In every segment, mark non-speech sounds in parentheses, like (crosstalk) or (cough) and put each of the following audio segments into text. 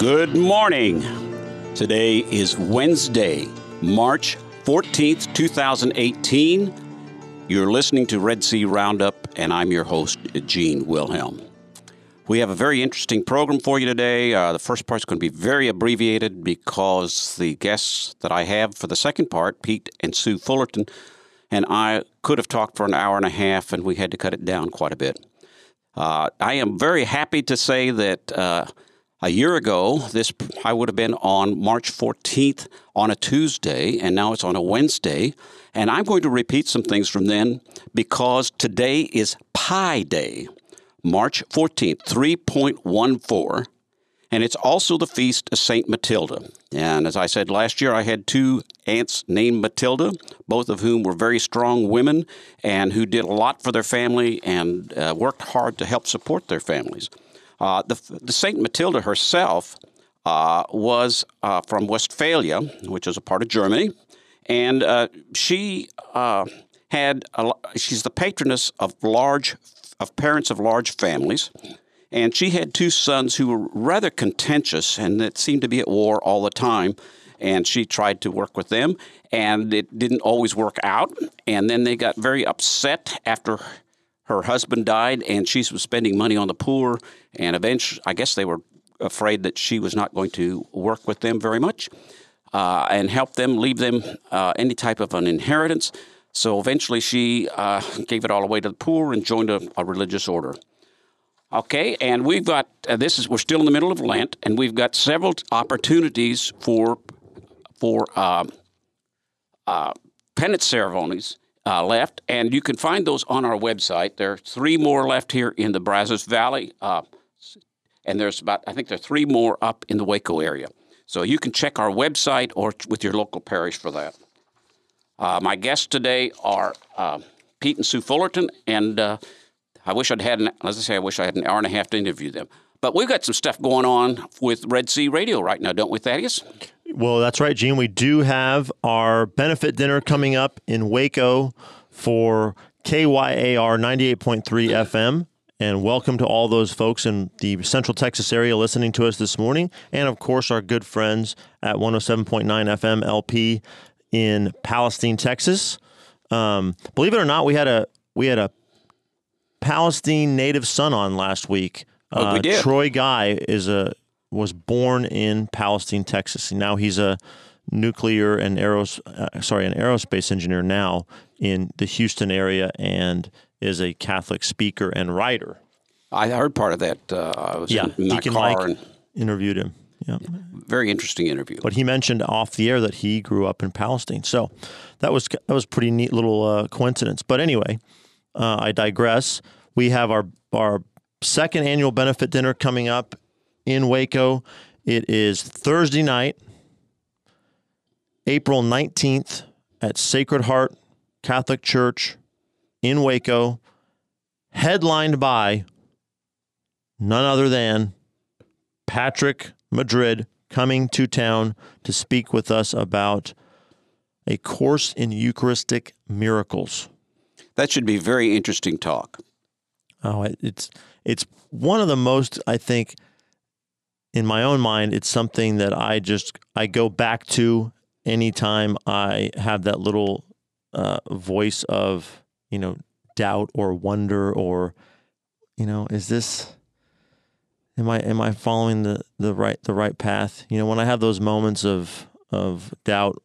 Good morning. Today is Wednesday, March 14th, 2018. You're listening to Red Sea Roundup, and I'm your host, Gene Wilhelm. We have a very interesting program for you today. Uh, the first part is going to be very abbreviated because the guests that I have for the second part, Pete and Sue Fullerton, and I could have talked for an hour and a half, and we had to cut it down quite a bit. Uh, I am very happy to say that. Uh, a year ago, this I would have been on March 14th on a Tuesday, and now it's on a Wednesday. And I'm going to repeat some things from then because today is Pi Day, March 14th, 3.14. And it's also the feast of St. Matilda. And as I said last year, I had two aunts named Matilda, both of whom were very strong women and who did a lot for their family and uh, worked hard to help support their families. Uh, the, the Saint Matilda herself uh, was uh, from Westphalia, which is a part of Germany, and uh, she uh, had a, she's the patroness of large of parents of large families. And she had two sons who were rather contentious and that seemed to be at war all the time. And she tried to work with them, and it didn't always work out. And then they got very upset after her husband died, and she was spending money on the poor. And eventually, I guess they were afraid that she was not going to work with them very much uh, and help them, leave them uh, any type of an inheritance. So eventually, she uh, gave it all away to the poor and joined a, a religious order. Okay, and we've got uh, this is we're still in the middle of Lent, and we've got several opportunities for for uh, uh, penance ceremonies uh, left, and you can find those on our website. There are three more left here in the Brazos Valley, uh, and there's about I think there are three more up in the Waco area. So you can check our website or with your local parish for that. Uh, my guests today are uh, Pete and Sue Fullerton, and uh, I wish I'd had, an, as I say, I wish I had an hour and a half to interview them. But we've got some stuff going on with Red Sea Radio right now, don't we, Thaddeus? Well, that's right, Gene. We do have our benefit dinner coming up in Waco for KYAR 98.3 FM. And welcome to all those folks in the Central Texas area listening to us this morning. And of course, our good friends at 107.9 FM LP in Palestine, Texas. Um, believe it or not, we had a we had a Palestine native son on last week. Oh, we Uh, did. Troy Guy is a was born in Palestine, Texas. Now he's a nuclear and aeros uh, sorry an aerospace engineer now in the Houston area and is a Catholic speaker and writer. I heard part of that. Uh, I was Yeah, in Deacon Mike. and Interviewed him. Yeah. very interesting interview. But he mentioned off the air that he grew up in Palestine. So that was that was pretty neat little uh, coincidence. But anyway, uh, I digress. We have our our second annual benefit dinner coming up in Waco. It is Thursday night, April 19th at Sacred Heart Catholic Church in Waco, headlined by none other than Patrick Madrid coming to town to speak with us about a course in Eucharistic miracles. That should be very interesting talk. Oh, it's it's one of the most I think in my own mind it's something that I just I go back to anytime I have that little uh, voice of, you know, doubt or wonder or you know, is this am I am I following the the right the right path? You know, when I have those moments of of doubt,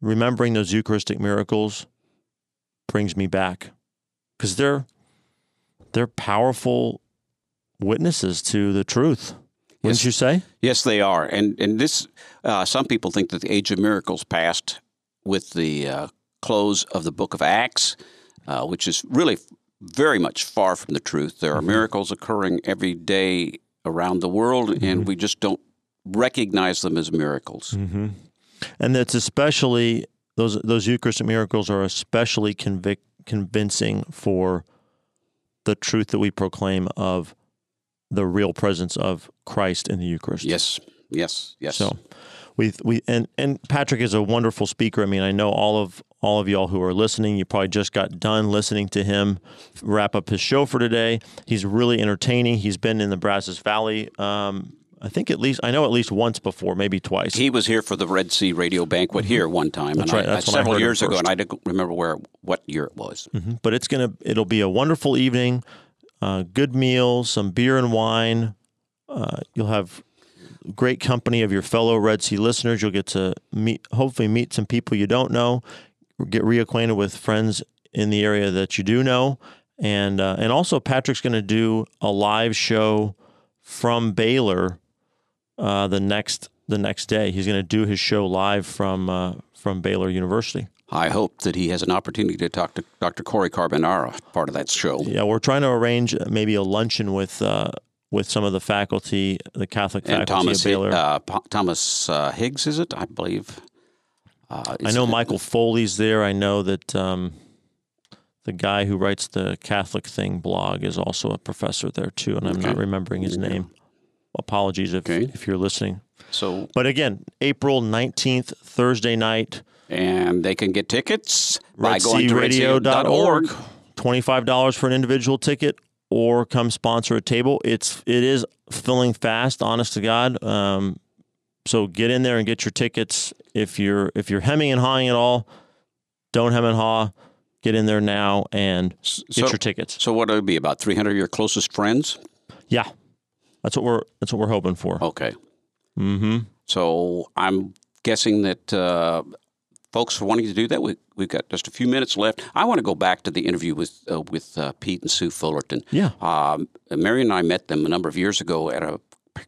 remembering those Eucharistic miracles brings me back because they're they're powerful witnesses to the truth. Wouldn't Yes. you say? Yes, they are, and and this. Uh, some people think that the age of miracles passed with the uh, close of the Book of Acts, uh, which is really very much far from the truth. There are Mm-hmm. miracles occurring every day around the world, Mm-hmm. and we just don't recognize them as miracles. Mm-hmm. And that's especially those those Eucharistic miracles are especially convic- convincing for the truth that we proclaim of the real presence of Christ in the Eucharist. Yes, yes, yes. So we we and and Patrick is a wonderful speaker. I mean, I know all of all of y'all who are listening. You probably just got done listening to him wrap up his show for today. He's really entertaining. He's been in the Brazos Valley. Um, I think at least I know at least once before, maybe twice. he was here for the Red Sea Radio Banquet here one time, That's and right. I, That's several years ago, and I don't remember where what year it was. Mhm. But it's gonna it'll be a wonderful evening. Uh, good meals, some beer and wine. Uh, you'll have great company of your fellow Red Sea listeners. You'll get to meet, hopefully, meet some people you don't know, get reacquainted with friends in the area that you do know, and uh, and also Patrick's going to do a live show from Baylor uh, the next the next day. He's going to do his show live from uh, from Baylor University. I hope that he has an opportunity to talk to Dr. Corey Carbonara, part of that show. Yeah, we're trying to arrange maybe a luncheon with uh, with some of the faculty, the Catholic And faculty Thomas of Baylor. uh, Thomas uh, Hibbs, is it? I believe. Uh, I know it- Michael Foley's there. I know that um, the guy who writes the Catholic Thing blog is also a professor there too, and I'm not remembering his name. Apologies if Okay. if you're listening. So, But again, April 19th, Thursday night, and they can get tickets by going to redsearadio.org. $25 for an individual ticket or come sponsor a table. It's it is filling fast, honest to God. Um, so get in there and get your tickets. If you're if you're hemming and hawing at all, don't hem and haw. Get in there now and get So, your tickets. so what would it be? About 300 of your closest friends? Yeah. That's what we're that's what we're hoping for. Okay. Mm-hmm. So I'm guessing that uh, folks are wanting to do that. We, we've got just a few minutes left. I want to go back to the interview with uh, with uh, Pete and Sue Fullerton. Yeah. Um, Mary and I met them a number of years ago at a,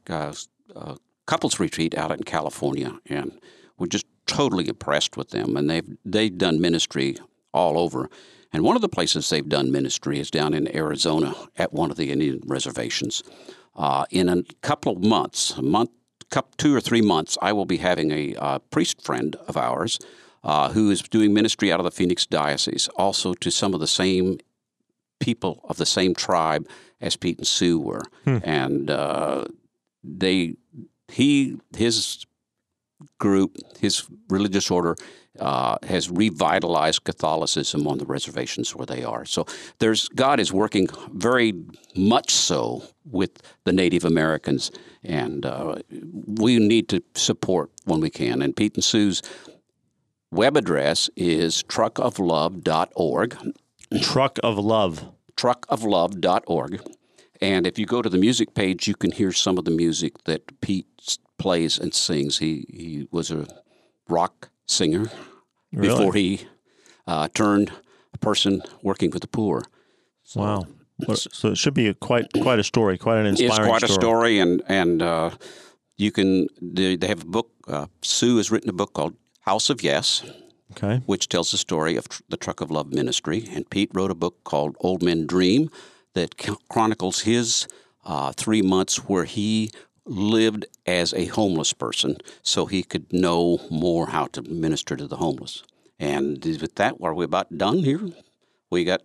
uh, a couples retreat out in California, and we're just totally impressed with them. And they've they've done ministry all over. And one of the places they've done ministry is down in Arizona at one of the Indian reservations. Uh, in a couple of months, a month, two or three months, I will be having a uh, priest friend of ours uh, who is doing ministry out of the Phoenix diocese, also to some of the same people of the same tribe as Pete and Sue were, and uh, they he his group his religious order uh, has revitalized Catholicism on the reservations where they are. So there's God is working very much so with the Native Americans, and uh, we need to support when we can. And Pete and Sue's web address is truckoflove.org Truck of Love. truckoflove.org. And if you go to the music page, you can hear some of the music that Pete plays and sings. He, he was a rock singer Really? before he uh, turned a person working with the poor. So Wow. So it should be a quite quite a story, quite an inspiring. It's quite a story, and and uh, you can they, they have a book. Uh, Sue has written a book called House of Yes, Okay. which tells the story of the Truck of Love ministry. And Pete wrote a book called Old Men Dream that chronicles his uh, three months where he lived as a homeless person so he could know more how to minister to the homeless. And with that, are we about done here? We got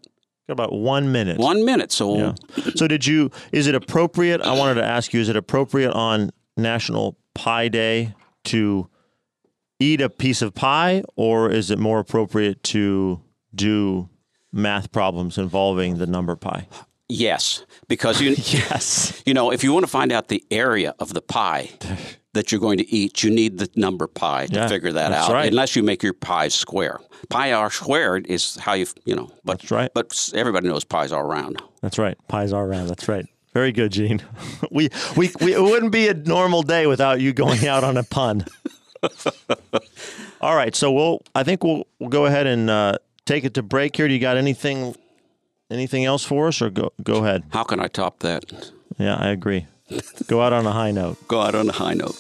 about one minute. one minute. So Yeah. (clears throat) So did you? Is it appropriate? I wanted to ask you: Is it appropriate on National Pie Day to eat a piece of pie, or is it more appropriate to do math problems involving the number pi? Yes, because you (laughs) Yes. You know, if you want to find out the area of the pie (laughs) that you're going to eat, you need the number pi to Yeah, figure that out. right. Unless you make your pies square. Pi r squared is how you, you know, but That's right. But everybody knows pies are round. That's right. Pies are round. That's right. Very good, Gene. (laughs) We, we, we, it wouldn't be a normal day without you going out on a pun. All right. So we'll, I think we'll, we'll go ahead and uh, take it to break here. Do you got anything, anything else for us or go, go ahead? How can I top that? Yeah, I agree. Go out on a high note. Go out on a high note.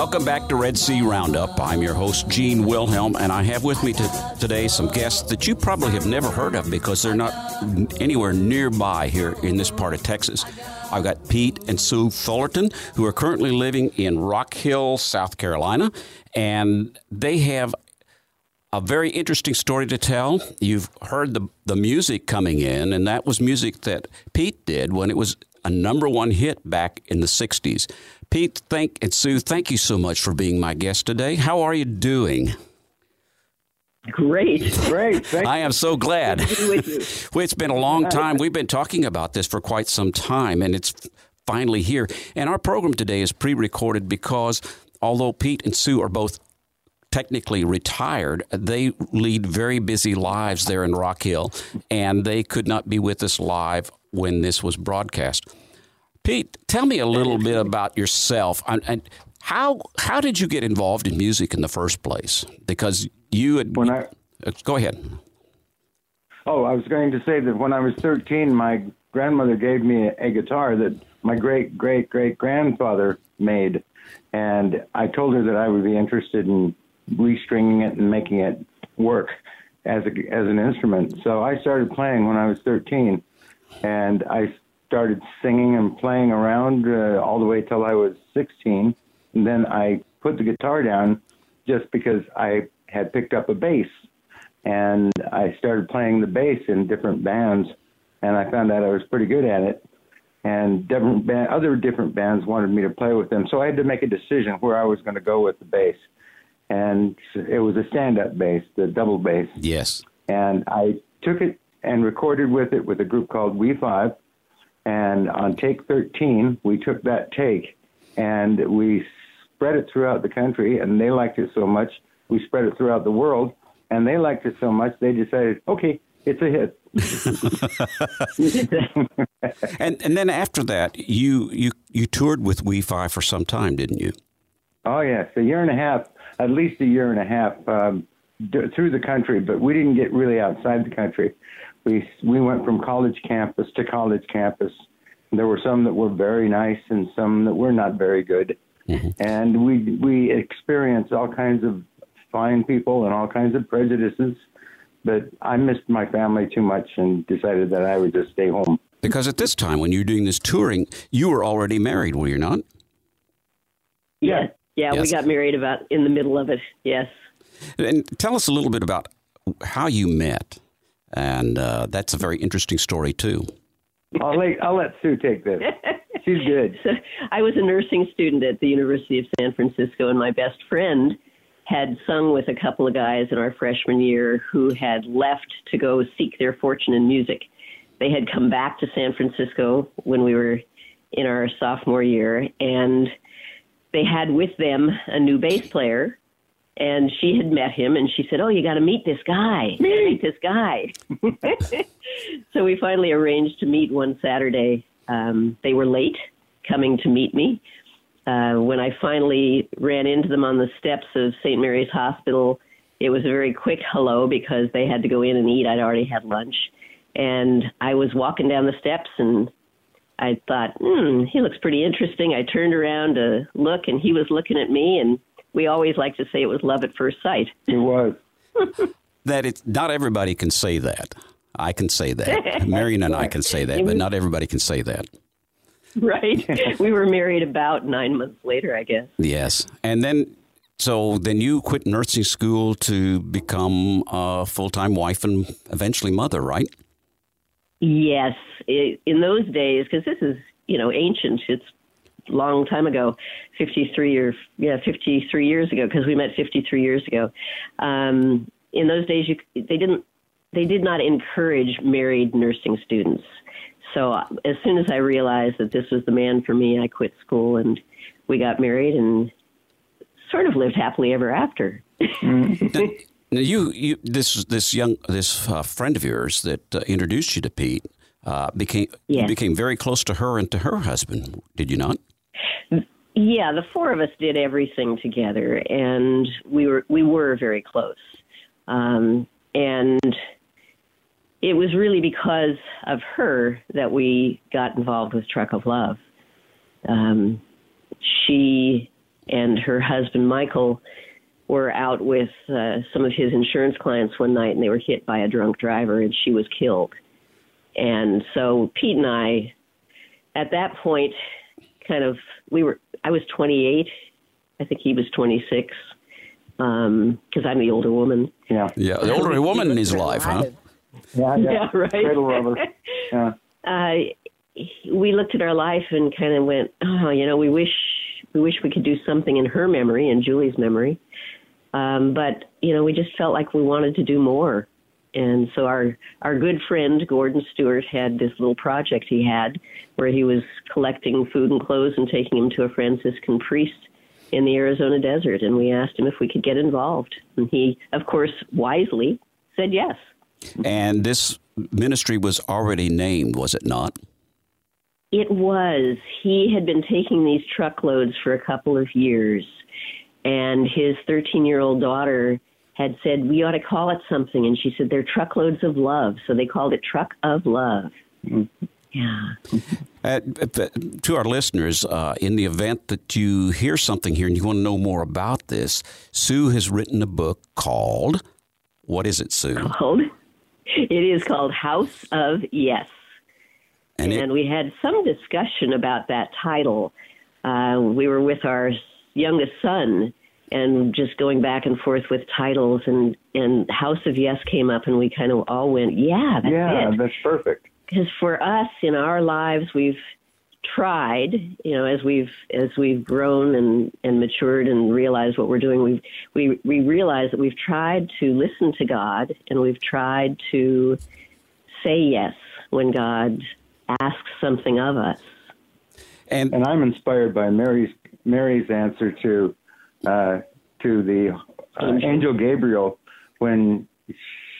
Welcome back to Red Sea Roundup. I'm your host, Gene Wilhelm, and I have with me to, today some guests that you probably have never heard of because they're not anywhere nearby here in this part of Texas. I've got Pete and Sue Fullerton, who are currently living in Rock Hill, South Carolina, and they have a very interesting story to tell. You've heard the, the music coming in, and that was music that Pete did when it was a number one hit back in the 60s. Pete, thank and Sue, thank you so much for being my guest today. How are you doing? Great. Great. (laughs) Thank I am so glad. (laughs) well, it's been a long time. We've been talking about this for quite some time, and it's finally here. And our program today is pre recorded because although Pete and Sue are both technically retired, they lead very busy lives there in Rock Hill, and they could not be with us live when this was broadcast. Pete, tell me a little bit about yourself. And, and how how did you get involved in music in the first place? Because you had. When I uh, go ahead. Oh, I was going to say that when I was 13, my grandmother gave me a, a guitar that my great great great grandfather made, and I told her that I would be interested in restringing it and making it work as a, as an instrument. So I started playing when I was 13, and I started singing and playing around uh, all the way till I was 16. And then I put the guitar down just because I had picked up a bass. And I started playing the bass in different bands, and I found out I was pretty good at it. And different band, other different bands wanted me to play with them, so I had to make a decision where I was going to go with the bass. And it was a stand-up bass, the double bass. Yes. And I took it and recorded with it with a group called We Five, and on take 13, we took that take and we spread it throughout the country, and they liked it so much, we spread it throughout the world, and they liked it so much, they decided, okay, it's a hit. (laughs) and and then after that, you you you toured with We Five for some time, didn't you? Oh yes, a year and a half, at least a year and a half um, d- through the country, but we didn't get really outside the country we we went from college campus to college campus. There were some that were very nice and some that were not very good, mm-hmm. and we we experienced all kinds of fine people and all kinds of prejudices. But I missed my family too much and decided that I would just stay home. Because at this time, when you were doing this touring, you were already married, were you not? Yeah, yeah, yes. we got married about in the middle of it. Yes. And tell us a little bit about how you met. And uh, that's a very interesting story, too. I'll let, I'll let Sue take this. (laughs) She's good. So, I was a nursing student at the University of San Francisco, and my best friend had sung with a couple of guys in our freshman year who had left to go seek their fortune in music. They had come back to San Francisco when we were in our sophomore year, and they had with them a new bass player and she had met him and she said, "Oh, you got to meet this guy. Meet this guy." (laughs) so we finally arranged to meet one Saturday. Um, they were late coming to meet me. Uh, when I finally ran into them on the steps of St. Mary's Hospital, it was a very quick hello because they had to go in and eat. I'd already had lunch, and I was walking down the steps and I thought, hmm, he looks pretty interesting. I turned around to look, and he was looking at me, and we always like to say it was love at first sight. It was. (laughs) that it's not everybody can say that. I can say that. (laughs) Marion and I can say that, but not everybody can say that. Right. (laughs) we were married about nine months later, I guess. Yes. And then, so then you quit nursing school to become a full time wife and eventually mother, right? Yes. It, in those days, because this is, you know, ancient, it's long time ago, 53 or yeah, 53 years ago, because we met 53 years ago. Um, in those days, you, they didn't, they did not encourage married nursing students. So uh, as soon as I realized that this was the man for me, I quit school and we got married and sort of lived happily ever after. (laughs) now, you, you, this this young this uh, friend of yours that uh, introduced you to Pete uh, became yes. became very close to her and to her husband. Did you not? Yeah, the four of us did everything together, and we were we were very close. Um, and it was really because of her that we got involved with Truck of Love. Um, she and her husband Michael were out with uh, some of his insurance clients one night, and they were hit by a drunk driver, and she was killed. And so Pete and I, at that point, kind of we were. I was 28. I think he was 26 because um, I'm the older woman. Yeah. Yeah. The older woman in his life, huh? Yeah, yeah. Yeah, right. Cradle rubber. Yeah. uh, we looked at our life and kind of went, oh, you know, we wish we wish we could do something in her memory and Julie's memory, um, but you know, we just felt like we wanted to do more. And so our our good friend Gordon Stewart had this little project he had where he was collecting food and clothes and taking them to a Franciscan priest in the Arizona desert. And we asked him if we could get involved, and he, of course, wisely said yes. And this ministry was already named, was it not? It was. He had been taking these truckloads for a couple of years, and his 13 year old daughter had said, We ought to call it something. And she said, They're truckloads of love. So they called it Truck of Love. Yeah. Uh, to our listeners, uh, in the event that you hear something here and you want to know more about this, Sue has written a book called, what is it, Sue? Called, it is called House of Yes. And And, it- we had some discussion about that title. Uh, we were with our youngest son and just going back and forth with titles, and, and House of Yes came up, and we kind of all went, Yeah, that's Yeah, it. that's perfect. because for us in our lives we've tried you know as we've as we've grown and and matured and realized what we're doing we've we we realize that we've tried to listen to god and we've tried to say yes when god asks something of us and And I'm inspired by Mary's Mary's answer to uh, to the uh, Angel. angel Gabriel when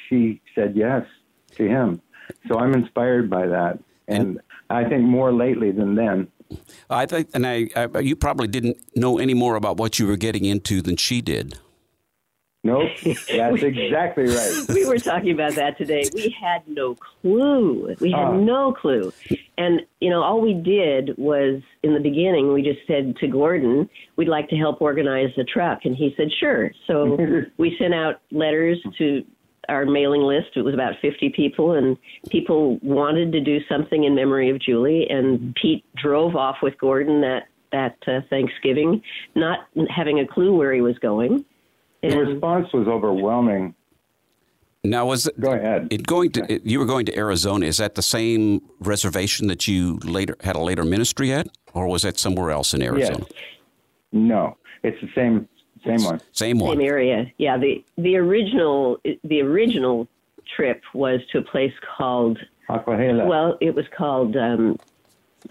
she said yes to him. So I'm inspired by that, and I think more lately than then. I think, and I, I, you probably didn't know any more about what you were getting into than she did. Nope, (laughs) that's exactly right. (laughs) we were talking about that today. We had no clue. We had Ah. no clue. And, you know, all we did was in the beginning, we just said to Gordon, we'd like to help organize the truck. And he said, sure. So (laughs) we sent out letters to our mailing list. It was about 50 people, and people wanted to do something in memory of Julie. And Pete drove off with Gordon that, that uh, Thanksgiving, not having a clue where he was going. The response was overwhelming. Now, was it, Go ahead. it going to? It, you were going to Arizona. Is that the same reservation that you later had a later ministry at, or was that somewhere else in Arizona? Yes. Arizona? No, it's the same same one. Same one. Same area. Yeah, the the original the original trip was to a place called Aquahela. well, it was called um (laughs)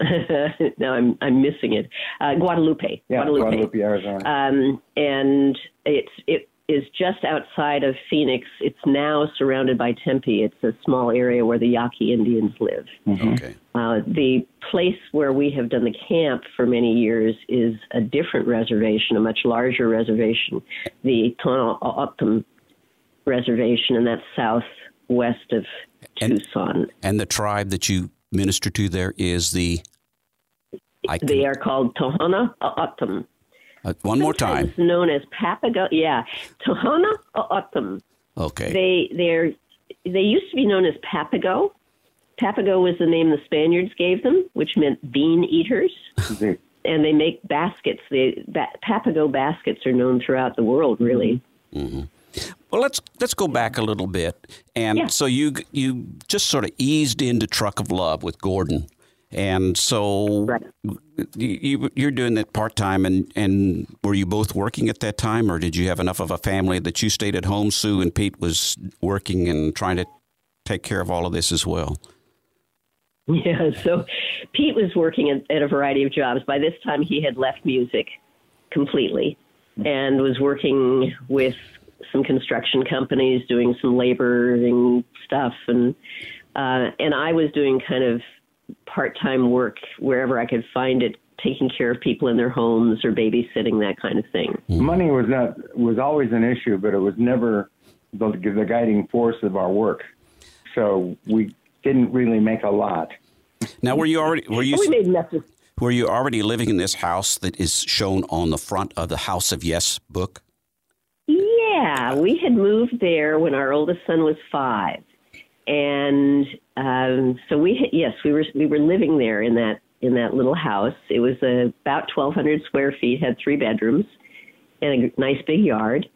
now I'm I'm missing it. Uh, Guadalupe. yeah, Guadalupe, Arizona. Um and it's it is just outside of Phoenix. It's now surrounded by Tempe. It's a small area where the Yaqui Indians live. Okay. Uh, the place where we have done the camp for many years is a different reservation, a much larger reservation, the Tohono O'odham Reservation, and that's southwest of And- Tucson. And the tribe that you minister to there is the. I can, They are called Tohono O'odham. Uh, one more time. Known as Papago. Yeah, Tohono O'odham. Okay. They they're they used to be known as Papago. Papago was the name the Spaniards gave them, which meant bean eaters. The- (laughs) and they make baskets. They ba- Papago baskets are known throughout the world, really. Well, let's let's go back a little bit, and Yeah. so you you just sort of eased into Truck of Love with Gordon, and so Right. you, you you're doing that part time, and and were you both working at that time, or did you have enough of a family that you stayed at home? Sue and Pete was working and trying to take care of all of this as well. (laughs) Yeah. So Pete was working at, at a variety of jobs. By this time, he had left music completely and was working with some construction companies, doing some laboring stuff, and uh, and I was doing kind of part time work wherever I could find it, taking care of people in their homes or babysitting that kind of thing. Mm-hmm. Money was not was always an issue, but it was never the, the guiding force of our work. so we didn't really make a lot. Now, were you already were you we made enough to were you already living in this house that is shown on the front of the House of Yes book? Yeah, we had moved there when our oldest son was five, and um, so we had, yes, we were we were living there in that in that little house. It was uh, about twelve hundred square feet, had three bedrooms, and a nice big yard,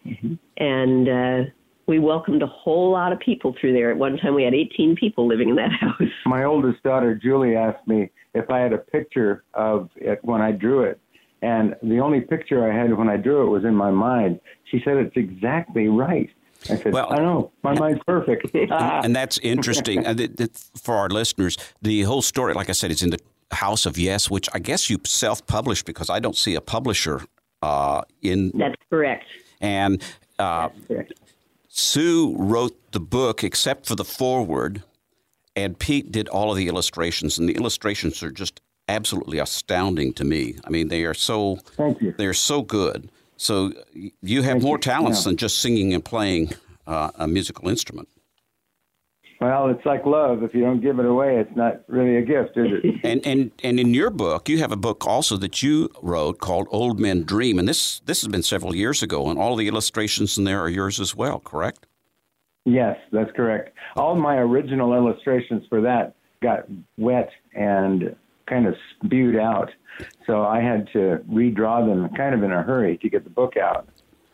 and uh, we welcomed a whole lot of people through there. At one time, we had eighteen people living in that (laughs) house. My oldest daughter, Julie, asked me if I had a picture of it when I drew it. And the only picture I had when I drew it was in my mind. She said, It's exactly right. I said, Well- I know. My mind's perfect. (laughs) and that's interesting uh, th- th- for our listeners. The whole story, like I said, is in the House of Yes, which I guess you self-published because I don't see a publisher uh, in. That's correct. And uh, correct. Sue wrote the book except for the foreword, and Pete did all of the illustrations, and the illustrations are just absolutely astounding to me. I mean, they are so Thank you. they're so good. So you have Thank more you. talents Yeah. than just singing and playing uh, a musical instrument. Well, it's like love. If you don't give it away, it's not really a gift, is it? (laughs) (laughs) And and and in your book, you have a book also that you wrote called Old Men Dream, and this this has been several years ago, and all the illustrations in there are yours as well, correct? yes, that's correct. All my original illustrations for that got wet and kind of spewed out. So I had to redraw them kind of in a hurry to get the book out.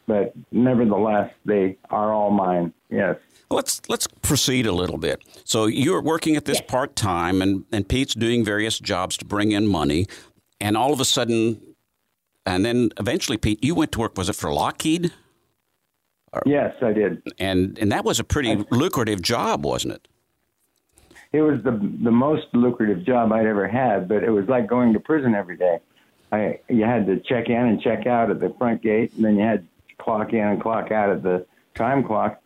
But nevertheless, they are all mine. Yes. Let's let's proceed a little bit. So you're working at this part time, and and Pete's doing various jobs to bring in money, and all of a sudden, and then eventually, Pete, you went to work. Was it for Lockheed? Yes, I did. And and that was a pretty lucrative job, wasn't it? It was the the most lucrative job I'd ever had, but it was like going to prison every day. I you had to check in and check out at the front gate, and then you had clock in and clock out at the time clock.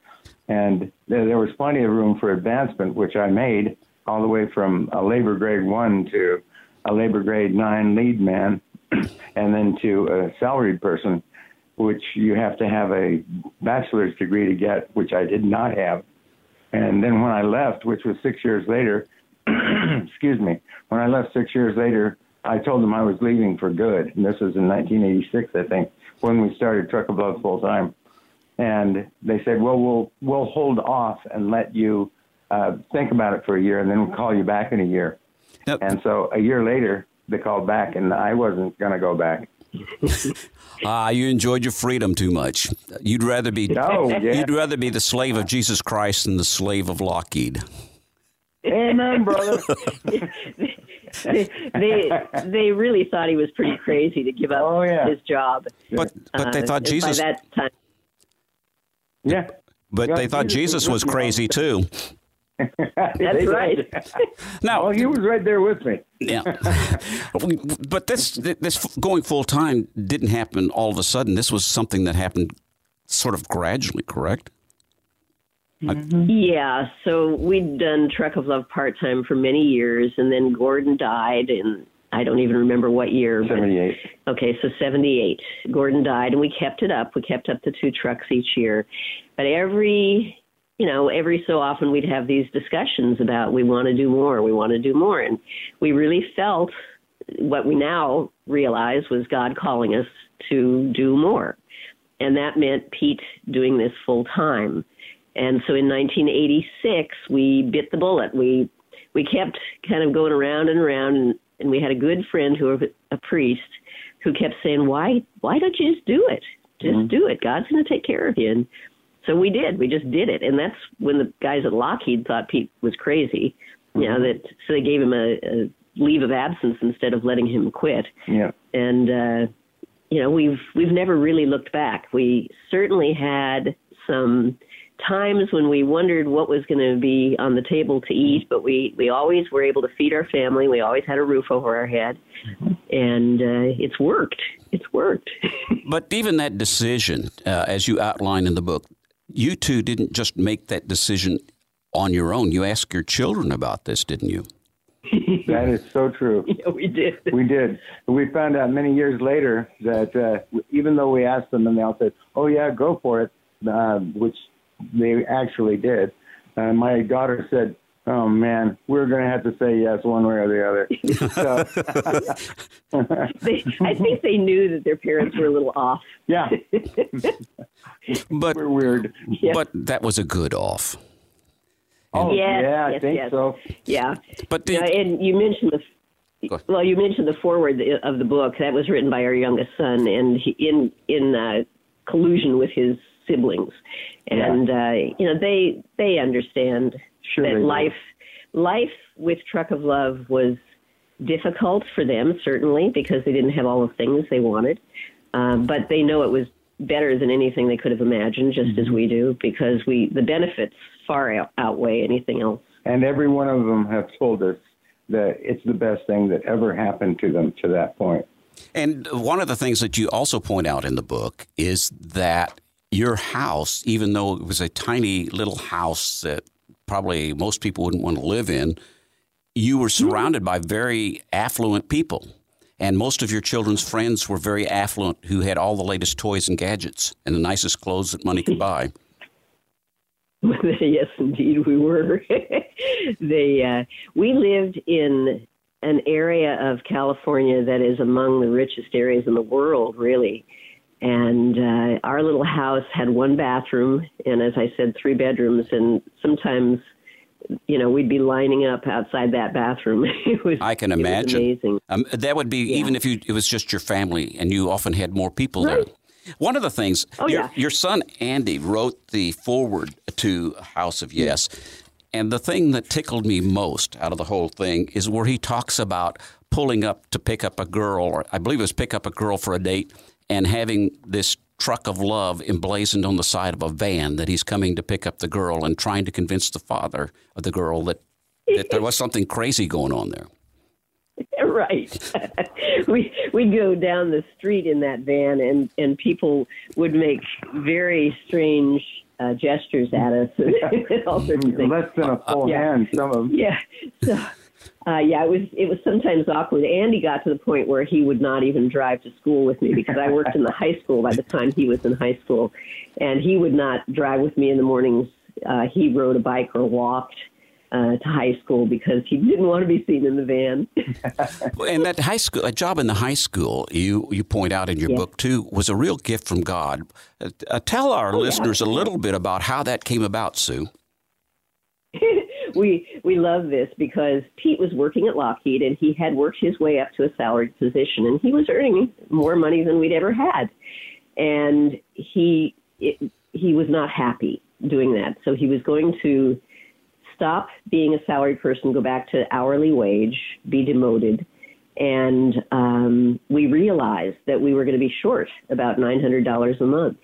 And there, there was plenty of room for advancement, which I made all the way from a labor grade one to a labor grade nine lead man, (clears throat) and then to a salaried person, which you have to have a bachelor's degree to get, which I did not have. And then when I left, which was six years later, (clears throat) excuse me, when I left six years later, I told them I was leaving for good. And this was in 1986, I think, when we started Truck of Love full time. And they said, well, we'll, we'll hold off and let you uh, think about it for a year, and then we'll call you back in a year. Now, And so a year later, they called back, and I wasn't going to go back. (laughs) Ah, you enjoyed your freedom too much. You'd rather be Oh, yeah. you'd rather be the slave of Jesus Christ than the slave of Lockheed. Amen, brother. (laughs) they, they they really thought he was pretty crazy to give up Oh, yeah. his job. But but they Uh, thought and Jesus by that time. yeah. but Yeah, they thought Jesus Jesus was was (laughs) crazy too. (laughs) That's right. (laughs) Now Oh, he was right there with me. Yeah, (laughs) but this this going full time didn't happen all of a sudden. This was something that happened sort of gradually, correct? Mm-hmm. Yeah, so we'd done Truck of Love part time for many years, and then Gordon died, and I don't even remember what year. but- 78. Okay, so 78. Gordon died, and we kept it up. We kept up the two trucks each year. But every, you know, every so often we'd have these discussions about we want to do more, we want to do more. And we really felt what we now realize was God calling us to do more. And that meant Pete doing this full time. And so in 1986, we bit the bullet. We we kept kind of going around and around, and, and we had a good friend who was a priest who kept saying, "Why why don't you just do it? Just mm-hmm. do it. God's going to take care of you." And so we did. We just did it, and that's when the guys at Lockheed thought Pete was crazy. You know that so they gave him a, a leave of absence instead of letting him quit Yeah. and uh, you know we've we've never really looked back. We certainly had some times when we wondered what was going to be on the table to eat, but we we always were able to feed our family. We always had a roof over our head, and uh, it's worked. It's worked. (laughs) But even that decision, uh, as you outline in the book, you two didn't just make that decision on your own. You asked your children about this, didn't you? (laughs) That is so true. (laughs) yeah, we did. We did. We found out many years later that uh, even though we asked them and they all said, "Oh yeah, go for it," um, which they actually did, And my daughter said, "Oh man, we're going to have to say yes one way or the other." (laughs) So, (laughs) they, I think they knew that their parents were a little off. yeah, (laughs) But we're weird. Yeah. but that was a good off. Oh Yes, yeah, I think yes. so. Yeah. But Yeah, did, and you mentioned the well, you mentioned the foreword of the book that was written by our youngest son, and he, in in uh, collusion with his siblings, and uh, you know they they understand Sure that they do. life life with Truck of Love was difficult for them certainly because they didn't have all the things they wanted, um, but they know it was better than anything they could have imagined, just Mm-hmm. as we do, because we the benefits far out, outweigh anything else. And every one of them have told us that it's the best thing that ever happened to them to that point. And one of the things that you also point out in the book is that your house, even though it was a tiny little house that probably most people wouldn't want to live in, you were surrounded by very affluent people. And most of your children's friends were very affluent who had all the latest toys and gadgets and the nicest clothes that money could buy. (laughs) yes, indeed, we were. (laughs) they uh, we lived in an area of California that is among the richest areas in the world, really. And uh, our little house had one bathroom, and as I said, three bedrooms. And sometimes, you know, we'd be lining up outside that bathroom. (laughs) it was I can imagine. amazing. Um, that would be even if you it was just your family and you often had more people Right. there. One of the things Oh, your, yeah. your son Andy wrote the foreword to House of Yes, and the thing that tickled me most out of the whole thing is where he talks about pulling up to pick up a girl, or I believe it was pick up a girl for a date, and having this truck of love emblazoned on the side of a van that he's coming to pick up the girl and trying to convince the father of the girl that that there was something crazy going on there. (laughs) right. (laughs) we we'd go down the street in that van, and and people would make very strange uh, gestures at us and (laughs) all sorts of things. Less than a full Yeah. hand, some of them. Yeah. So, uh, yeah, it was it was sometimes awkward. Andy got to the point where he would not even drive to school with me because I worked in the high school by the time he was in high school, and he would not drive with me in the mornings. Uh, he rode a bike or walked uh, to high school because he didn't want to be seen in the van. (laughs) And that high school, a job in the high school, you you point out in your Yeah. book too, was a real gift from God. Uh, tell our Oh, listeners a little bit about how that came about, Sue. (laughs) we we love this because Pete was working at Lockheed and he had worked his way up to a salaried position and he was earning more money than we'd ever had, and he it, he was not happy doing that. So he was going to stop being a salaried person, go back to hourly wage, be demoted. And um, we realized that we were going to be short about $900 a month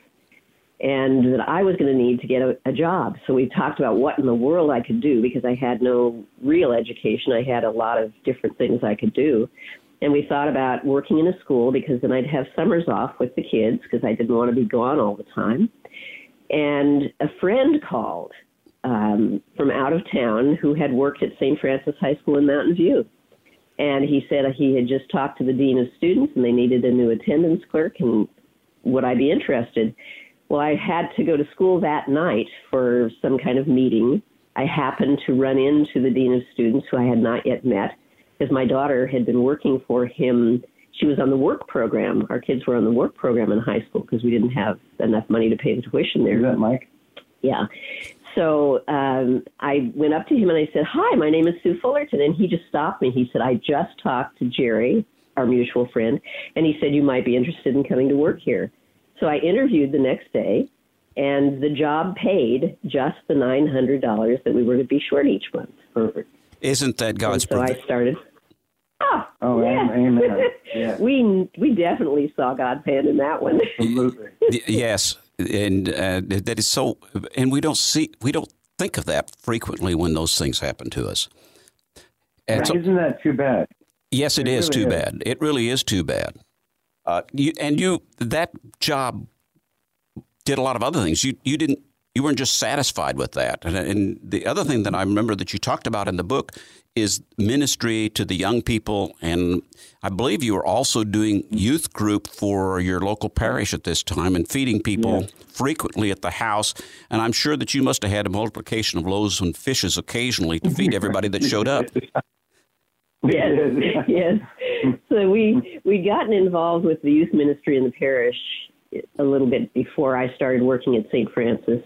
and that I was going to need to get a, a job. So we talked about what in the world I could do because I had no real education. I had a lot of different things I could do. And we thought about working in a school because then I'd have summers off with the kids because I didn't want to be gone all the time. And a friend called um, from out of town who had worked at St. Francis High School in Mountain View. And he said he had just talked to the dean of students and they needed a new attendance clerk and would I be interested? Well, I had to go to school that night for some kind of meeting. I happened to run into the dean of students who I had not yet met because my daughter had been working for him. She was on the work program. Our kids were on the work program in high school because we didn't have enough money to pay the tuition there. Is that Mike? Yeah. So um, I went up to him and I said, Hi, my name is Sue Fullerton. And he just stopped me. He said, I just talked to Jerry, our mutual friend, and he said, You might be interested in coming to work here. So I interviewed the next day, and the job paid just the $900 that we were to be short each month. For, Isn't that God's so I started. Oh, Oh, yeah. amen. (laughs) Yeah. we we definitely saw God's hand in that one. (laughs) Absolutely. Yes, and uh, that is so. And we don't see, we don't think of that frequently when those things happen to us. And so, Isn't that too bad? yes, it It is really too is. bad. It really is too bad. Uh, you, and you, that job did a lot of other things. You you didn't you weren't just satisfied with that. And, and, the other thing that I remember that you talked about in the book is ministry to the young people. And I believe you were also doing youth group for your local parish at this time and feeding people yes. frequently at the house. And I'm sure that you must have had a multiplication of loaves and fishes occasionally to feed everybody that showed up. (laughs) yes, yes. (laughs) So we we gotten involved with the youth ministry in the parish a little bit before I started working at St. Francis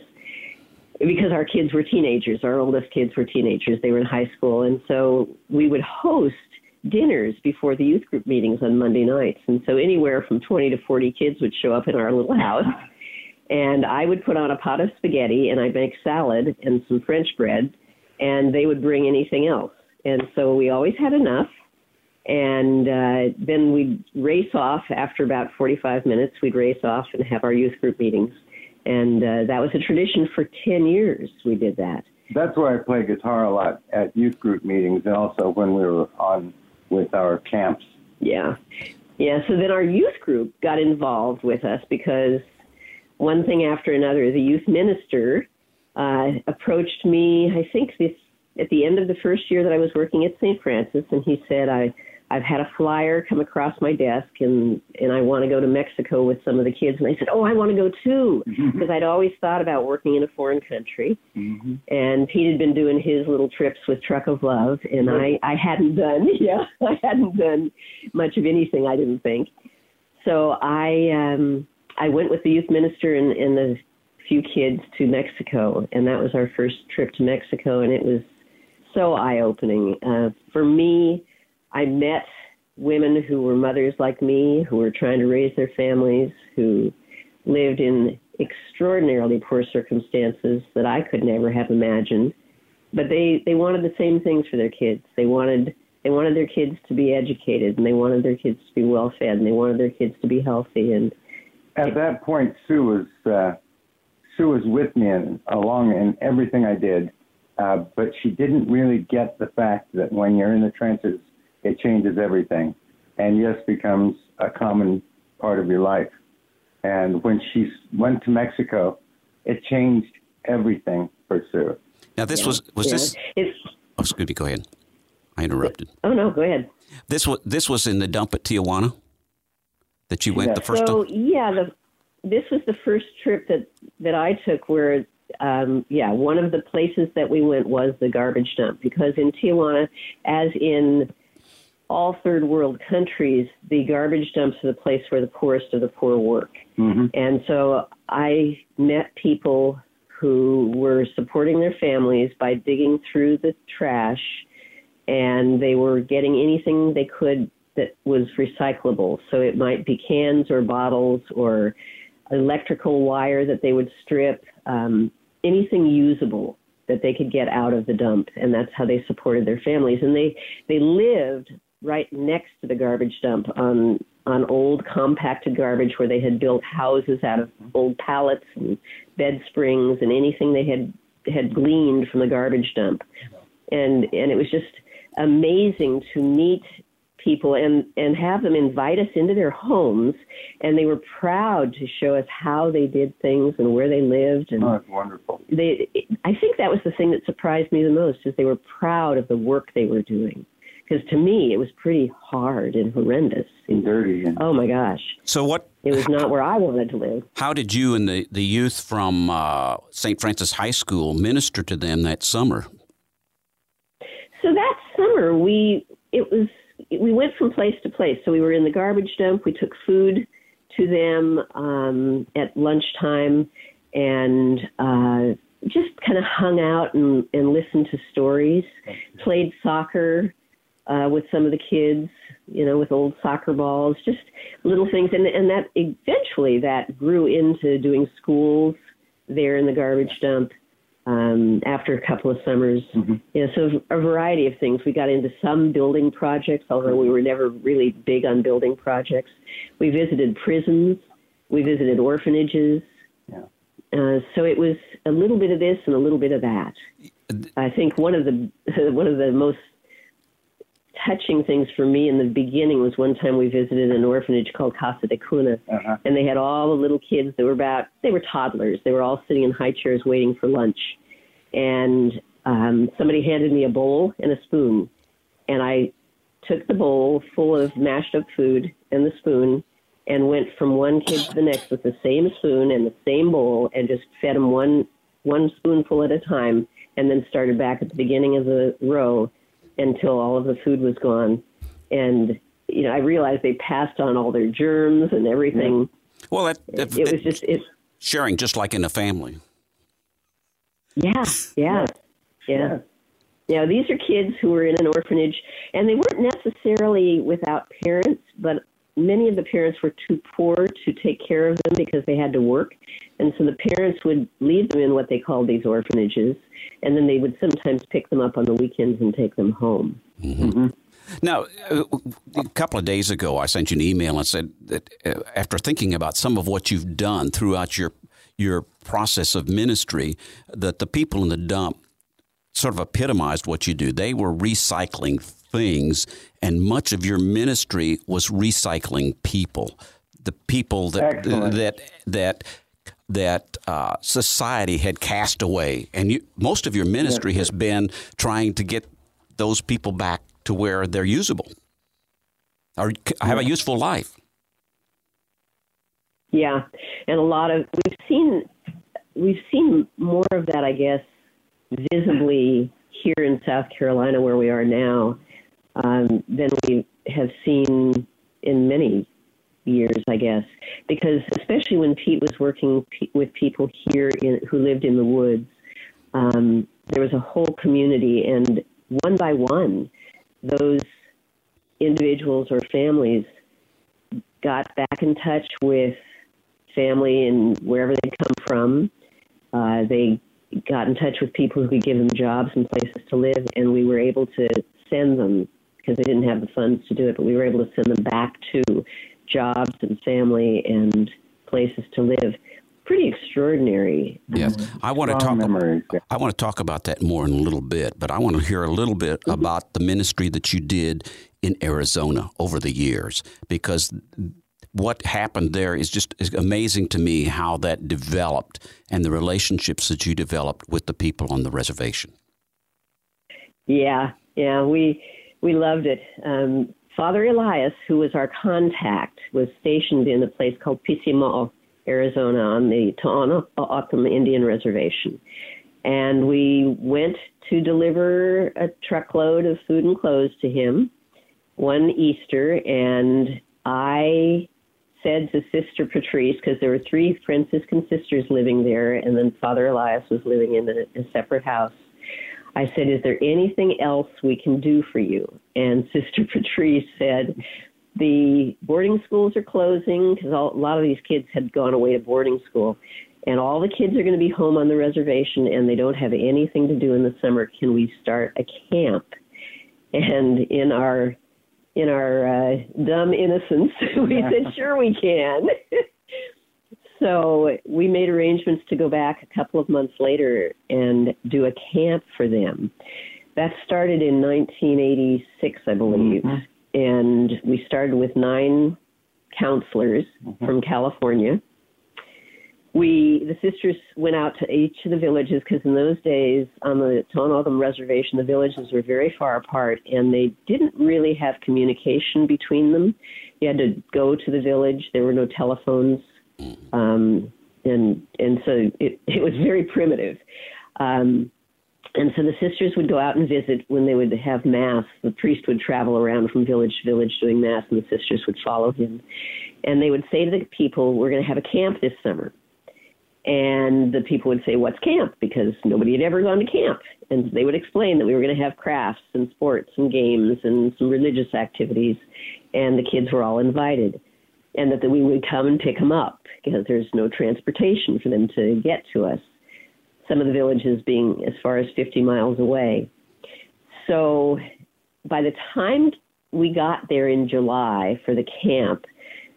because our kids were teenagers. Our oldest kids were teenagers. They were in high school. And so we would host dinners before the youth group meetings on Monday nights. And so anywhere from 20 to 40 kids would show up in our little house. And I would put on a pot of spaghetti and I'd make salad and some French bread. And they would bring anything else. And so we always had enough. And uh, then we'd race off after about 45 minutes. We'd race off and have our youth group meetings and uh, that was a tradition for 10 years. We did that. That's why I play guitar a lot at youth group meetings and also when we were on with our camps. Yeah. Yeah. So then our youth group got involved with us because one thing after another, the youth minister uh, approached me, I think this at the end of the first year that I was working at St. Francis, and he said, I, I've had a flyer come across my desk and and I want to go to Mexico with some of the kids and I said, "Oh, I want to go too," because I'd always thought about working in a foreign country. Mm-hmm. And Pete had been doing his little trips with Truck of Love and I I hadn't done, (laughs) yeah, I hadn't done much of anything, I didn't think. So I um I went with the youth minister and and the few kids to Mexico and that was our first trip to Mexico and it was so eye-opening. Uh for me, I met women who were mothers like me, who were trying to raise their families, who lived in extraordinarily poor circumstances that I could never have imagined. But they, they wanted the same things for their kids. They wanted they wanted their kids to be educated and they wanted their kids to be well fed and they wanted their kids to be healthy and at that point Sue was uh, Sue was with me and along in everything I did. Uh, but she didn't really get the fact that when you're in the trenches it changes everything and yes becomes a common part of your life. And when she went to Mexico, it changed everything for Sue. Now, this yeah. was was yeah. this? It's, oh, excuse me. Go ahead. I interrupted. Oh no, go ahead. This was this was in the dump at Tijuana that you went yeah. the first so, time. yeah, the, this was the first trip that that I took where um, yeah, one of the places that we went was the garbage dump because in Tijuana, as in all third world countries, the garbage dumps are the place where the poorest of the poor work. Mm-hmm. And so I met people who were supporting their families by digging through the trash and they were getting anything they could that was recyclable. So it might be cans or bottles or electrical wire that they would strip, um, anything usable that they could get out of the dump and that's how they supported their families and they they lived right next to the garbage dump on on old compacted garbage where they had built houses out of old pallets and bed springs and anything they had had gleaned from the garbage dump. And and it was just amazing to meet people and and have them invite us into their homes and they were proud to show us how they did things and where they lived and oh, that's wonderful. They I think that was the thing that surprised me the most is they were proud of the work they were doing because to me it was pretty hard and horrendous and dirty. And, oh my gosh! So what? It was not where I wanted to live. How did you and the the youth from uh, St. Francis High School minister to them that summer? So that summer we it was we went from place to place. So we were in the garbage dump. We took food to them um, at lunchtime and. Uh, just kind of hung out and, and listened to stories, played soccer, uh, with some of the kids, you know, with old soccer balls, just little things. And, and that eventually that grew into doing schools there in the garbage dump um, after a couple of summers. Mm-hmm. You know, so a variety of things. We got into some building projects, although we were never really big on building projects. We visited prisons. We visited orphanages. Yeah. Uh, so it was a little bit of this and a little bit of that. I think one of the (laughs) one of the most touching things for me in the beginning was one time we visited an orphanage called Casa de Cuna, Uh-huh. and they had all the little kids that were about they were toddlers. They were all sitting in high chairs waiting for lunch, and um, somebody handed me a bowl and a spoon, and I took the bowl full of mashed up food and the spoon, and went from one kid to the next with the same spoon and the same bowl, and just fed them one one spoonful at a time, and then started back at the beginning of the row until all of the food was gone. And you know, I realized they passed on all their germs and everything. Well, that, that- It was just it. sharing just like in a family. Yeah, yeah, yeah. Yeah, these are kids who were in an orphanage, and they weren't necessarily without parents, but many of the parents were too poor to take care of them because they had to work. And so the parents would leave them in what they called these orphanages, and then they would sometimes pick them up on the weekends and take them home. Now, uh, a couple of days ago, I sent you an email and said that uh, after thinking about some of what you've done throughout your your process of ministry, that the people in the dump sort of epitomized what you do. They were recycling things, and much of your ministry was recycling people, the people that Excellent. that that that uh, society had cast away, and you, most of your ministry has been trying to get those people back to where they're usable. Or have a useful life. Yeah, and a lot of we've seen we've seen more of that, I guess, visibly here in South Carolina, where we are now, um, than we have seen in many years, I guess. Because especially when Pete was working pe- with people here in, who lived in the woods, um, there was a whole community, and one by one, those individuals or families got back in touch with family and wherever they'd come from. Uh, they got in touch with people who could give them jobs and places to live, and we were able to send them because they didn't have the funds to do it, but we were able to send them back to jobs and family and places to live. Pretty extraordinary. Yes, I want to talk. memories. I want to talk about that more in a little bit, but I want to hear a little bit about the ministry that you did in Arizona over the years, because what happened there is just is amazing to me how that developed and the relationships that you developed with the people on the reservation. Yeah, yeah, we we loved it. Um, Father Elias, who was our contact, was stationed in a place called Pisimo'o, Arizona, on the Tohono Indian Reservation, and we went to deliver a truckload of food and clothes to him one Easter, and I said to Sister Patrice, because there were three Franciscan sisters living there, and then Father Elias was living in a, a separate house. I said, Is there anything else we can do for you? And (laughs) Sister Patrice said, The boarding schools are closing because a lot of these kids had gone away to boarding school. And all the kids are going to be home on the reservation and they don't have anything to do in the summer. Can we start a camp? And in our in our uh, dumb innocence, (laughs) we said, (laughs) sure, we can. So we made arrangements to go back a couple of months later and do a camp for them. That started in 1986, I believe. Mm-hmm. And we started with nine counselors mm-hmm. from California. We, the sisters, went out to each of the villages because in those days on the Tohono Reservation, the villages were very far apart and they didn't really have communication between them. You had to go to the village. There were no telephones, um, and and so it it was very primitive. Um, and so the sisters would go out and visit when they would have mass. The priest would travel around from village to village doing mass, and the sisters would follow him. And they would say to the people, "We're going to have a camp this summer." And the people would say, What's camp? Because nobody had ever gone to camp. And they would explain that we were going to have crafts and sports and games and some religious activities. And the kids were all invited. And that we would come and pick them up because there's no transportation for them to get to us. Some of the villages being as far as 50 miles away. So by the time we got there in July for the camp,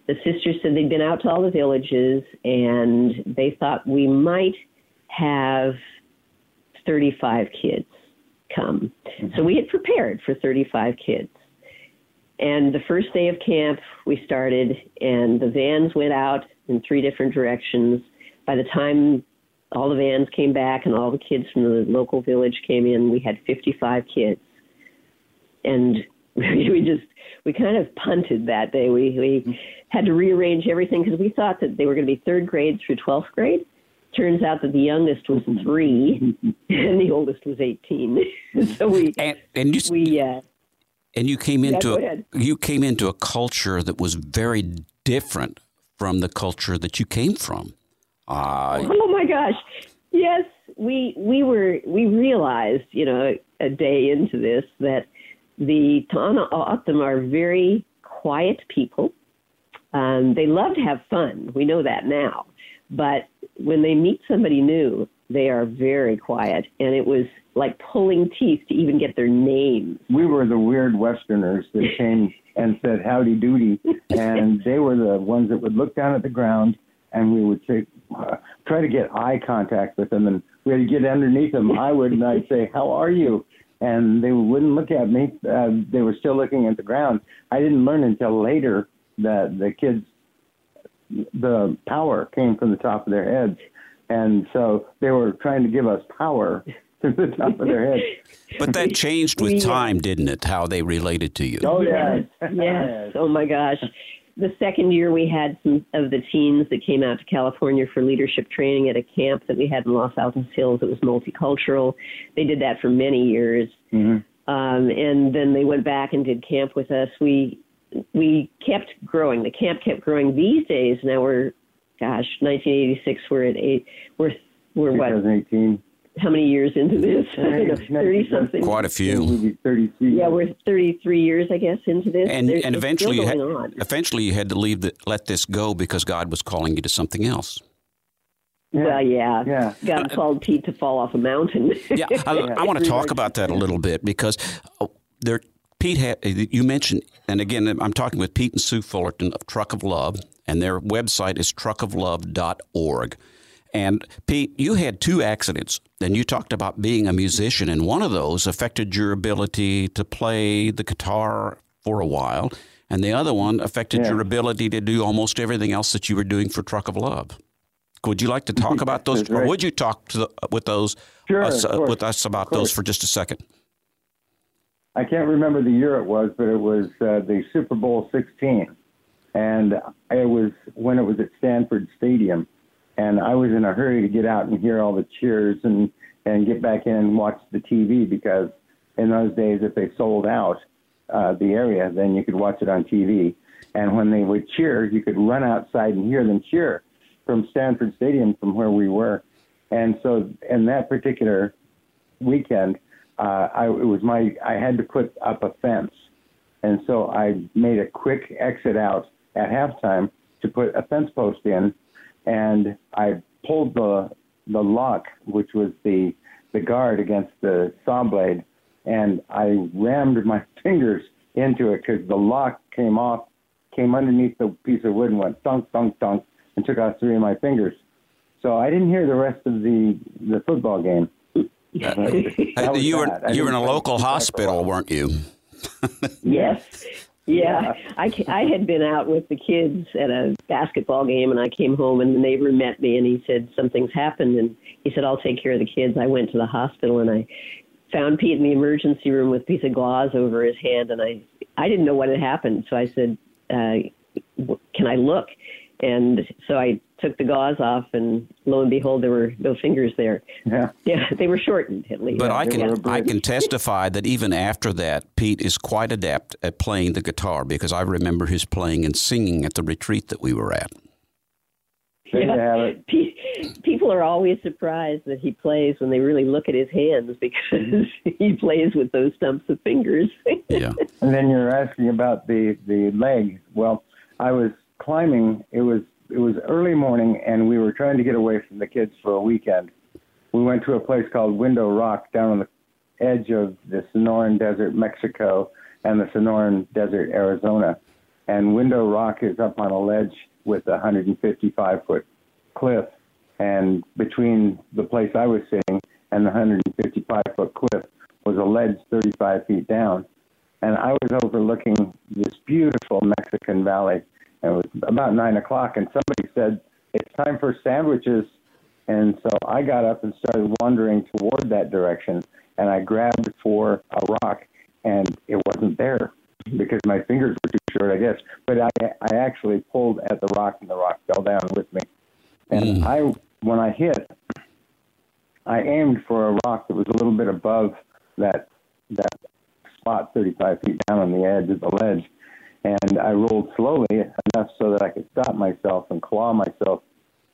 the sisters said they'd been out to all the villages and they thought we might have 35 kids come. So mm-hmm. we had prepared for 35 kids. And the first day of camp, we started, and the vans went out in three different directions. By the time all the vans came back and all the kids from the local village came in, we had 55 kids. And (laughs) we just, we kind of punted that day. We, we had to rearrange everything because we thought that they were going to be third grade through 12th grade. Turns out that the youngest was three (laughs) and the oldest was 18. (laughs) so we, and, and you, we, uh, and you came into yeah, a, you came into a culture that was very different from the culture that you came from. Uh, oh my gosh! Yes, we we were we realized you know a day into this that the Tohono O'odham are very quiet people. Um, they love to have fun. We know that now, but when they meet somebody new, they are very quiet, and it was like pulling teeth to even get their names. We were the weird Westerners that (laughs) came and said howdy doody, and (laughs) they were the ones that would look down at the ground, and we would say, uh, try to get eye contact with them, and we had to get underneath them. I would, and I'd say, how are you? And they wouldn't look at me. Uh, they were still looking at the ground. I didn't learn until later that the kids, the power came from the top of their heads. And so they were trying to give us power (laughs) to the top of their head. But that changed with time, didn't it? How they related to you? Oh yes, yes. Oh my gosh. The second year, we had some of the teens that came out to California for leadership training at a camp that we had in Los Altos Hills. It was multicultural. They did that for many years, mm-hmm. um, and then they went back and did camp with us. We we kept growing. The camp kept growing. These days, now we're, gosh, 1986. We're at eight. We're we're what? 2018 how many years into this? Thirty something. Quite a few. Thirty-three. Yeah, we're thirty-three years, I guess, into this. And There's, and eventually, you had, eventually, you had to leave the, let this go because God was calling you to something else. Yeah. Well, yeah. yeah. God called Pete to fall off a mountain. yeah, I, (laughs) I want to talk about that a little bit because uh, there, Pete had, you mentioned, and again, I'm talking with Pete and Sue Fullerton of Truck of Love, and their website is truckoflove.org. And Pete, you had two accidents, and you talked about being a musician, and one of those affected your ability to play the guitar for a while, and the other one affected yeah. your ability to do almost everything else that you were doing for Truck of Love. Would you like to talk (laughs) about those, right. or would you talk the, with those sure, us, uh, with us about those for just a second? I can't remember the year it was, but it was uh, the Super Bowl 16, and it was when it was at Stanford Stadium and I was in a hurry to get out and hear all the cheers and and get back in and watch the TV because in those days, if they sold out uh, the area, then you could watch it on TV. And when they would cheer, you could run outside and hear them cheer from Stanford Stadium, from where we were. And so, in that particular weekend, uh, I, it was my I had to put up a fence, and so I made a quick exit out at halftime to put a fence post in and I pulled the the lock, which was the the guard against the saw blade, and I rammed my (laughs) fingers into it because the lock came off, came underneath the piece of wood and went thunk thunk thunk, and took out three of my fingers. So I didn't hear the rest of the the football game. Uh, (laughs) you were you were in a local hospital, weren't you? yes, yeah, (laughs) I, I had been out with the kids at a basketball game, and I came home, and the neighbor met me, and he said something's happened, and he said I'll take care of the kids. I went to the hospital, and I found Pete in the emergency room with a piece of gauze over his hand, and I I didn't know what had happened, so I said, uh, "Can I look?" And so I took the gauze off, and lo and behold, there were no fingers there. Yeah, yeah, (laughs) they were shortened at least. But I can I can (laughs) testify that even after that, Pete is quite adept at playing the guitar because I remember his playing and singing at the retreat that we were at. Yeah. (laughs) People are always surprised that he plays when they really look at his hands because he plays with those stumps of fingers. yeah. And then you're asking about the the leg. Well, I was climbing. It was it was early morning, and we were trying to get away from the kids for a weekend. We went to a place called Window Rock down on the edge of the Sonoran Desert, Mexico, and the Sonoran Desert, Arizona. And Window Rock is up on a ledge with a 155 foot cliff. And between the place I was sitting and the 155 foot cliff was a ledge 35 feet down. and I was overlooking this beautiful Mexican valley. And it was about nine o'clock, and somebody said, It's time for sandwiches. And so I got up and started wandering toward that direction, and I grabbed for a rock, and it wasn't there because my fingers were too short, I guess. But I, I actually pulled at the rock, and the rock fell down with me. And mm. I, when I hit, I aimed for a rock that was a little bit above that that spot 35 feet down on the edge of the ledge. And I rolled slowly enough so that I could stop myself and claw myself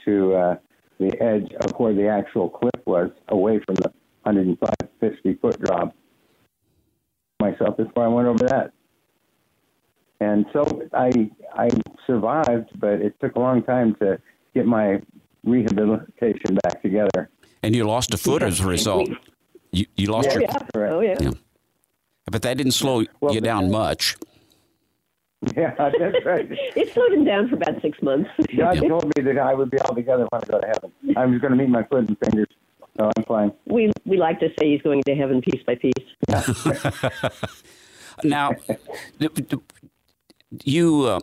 to uh, the edge of where the actual cliff was, away from the 150 foot drop. Myself before I went over that. And so I I survived, but it took a long time to get my rehabilitation back together. And you lost a foot as a result. You, you lost Oh your. yeah. Oh yeah. Yeah. But that didn't slow Well, you down much. (laughs) Yeah, that's right. It slowed him down for about six months. God told me that I would be all together when I go to heaven. I was going to meet my foot and fingers, so I'm fine. we we like to say he's going to heaven piece by piece. (laughs) Now, th- th- you, uh,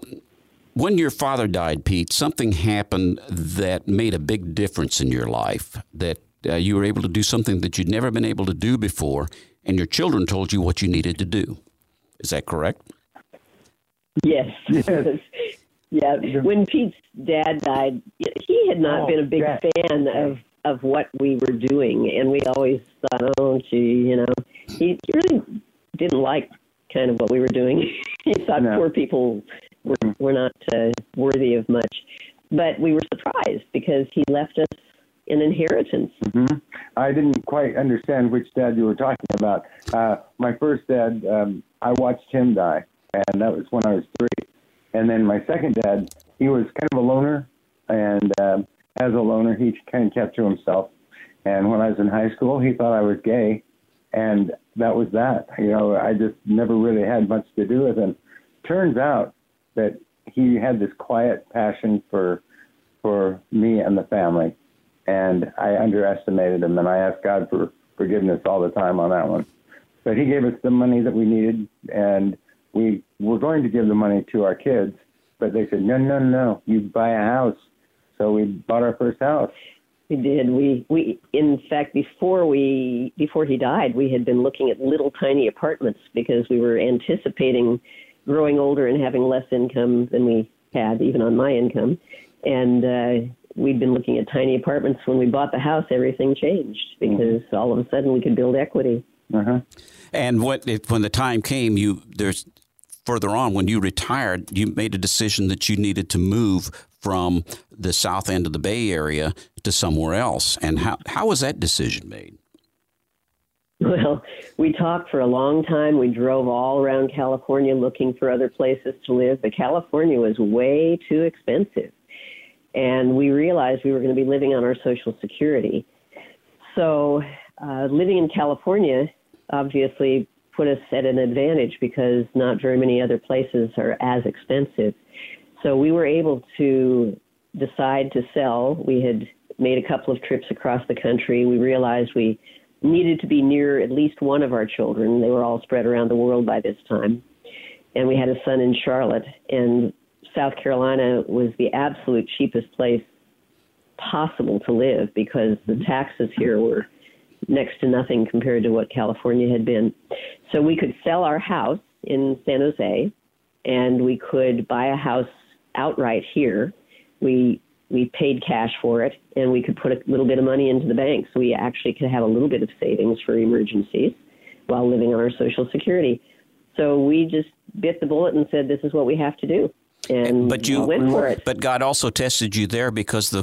when your father died, Pete, something happened that made a big difference in your life. That uh, you were able to do something that you'd never been able to do before, and your children told you what you needed to do. Is that correct? Yes. (laughs) Yes. yeah. When Pete's dad died, he had not Oh, been a big Jack. fan of of what we were doing, and we always thought, oh, gee, you know, he, really didn't like kind of what we were doing. (laughs) he thought No. poor people were were not uh, worthy of much, but we were surprised because he left us an inheritance. hmm I didn't quite understand which dad you were talking about. Uh, my first dad, um, I watched him die, and that was when I was three. And then my second dad, he was kind of a loner, and um, as a loner, he kind of kept to himself. And when I was in high school, he thought I was gay, and that was that. You know, I just never really had much to do with him. Turns out that he had this quiet passion for for me and the family and I underestimated him, and I asked God for forgiveness all the time on that one. But He gave us the money that we needed, and we were going to give the money to our kids, but they said, no, no, no, you buy a house. So we bought our first house. We did. We we in fact before we before he died, we had been looking at little tiny apartments because we were anticipating growing older and having less income than we had, even on my income. And uh, we'd been looking at tiny apartments. When we bought the house, everything changed because all of a sudden we could build equity. Uh-huh. And what if, when the time came, you there's further on when you retired, you made a decision that you needed to move from the south end of the Bay Area to somewhere else. And how how was that decision made? Well, we talked for a long time. We drove all around California looking for other places to live, but California was way too expensive. And we realized we were going to be living on our Social Security. So, uh, living in California obviously put us at an advantage because not very many other places are as expensive. So, we were able to decide to sell. We had made a couple of trips across the country. We realized we needed to be near at least one of our children. They were all spread around the world by this time. And we had a son in Charlotte. And South Carolina was the absolute cheapest place possible to live because the taxes here were next to nothing compared to what California had been. So we could sell our house in San Jose and we could buy a house outright here. We we paid cash for it and we could put a little bit of money into the bank so we actually could have a little bit of savings for emergencies while living on our social security. So we just bit the bullet and said this is what we have to do. And But you went for it. But God also tested you there because the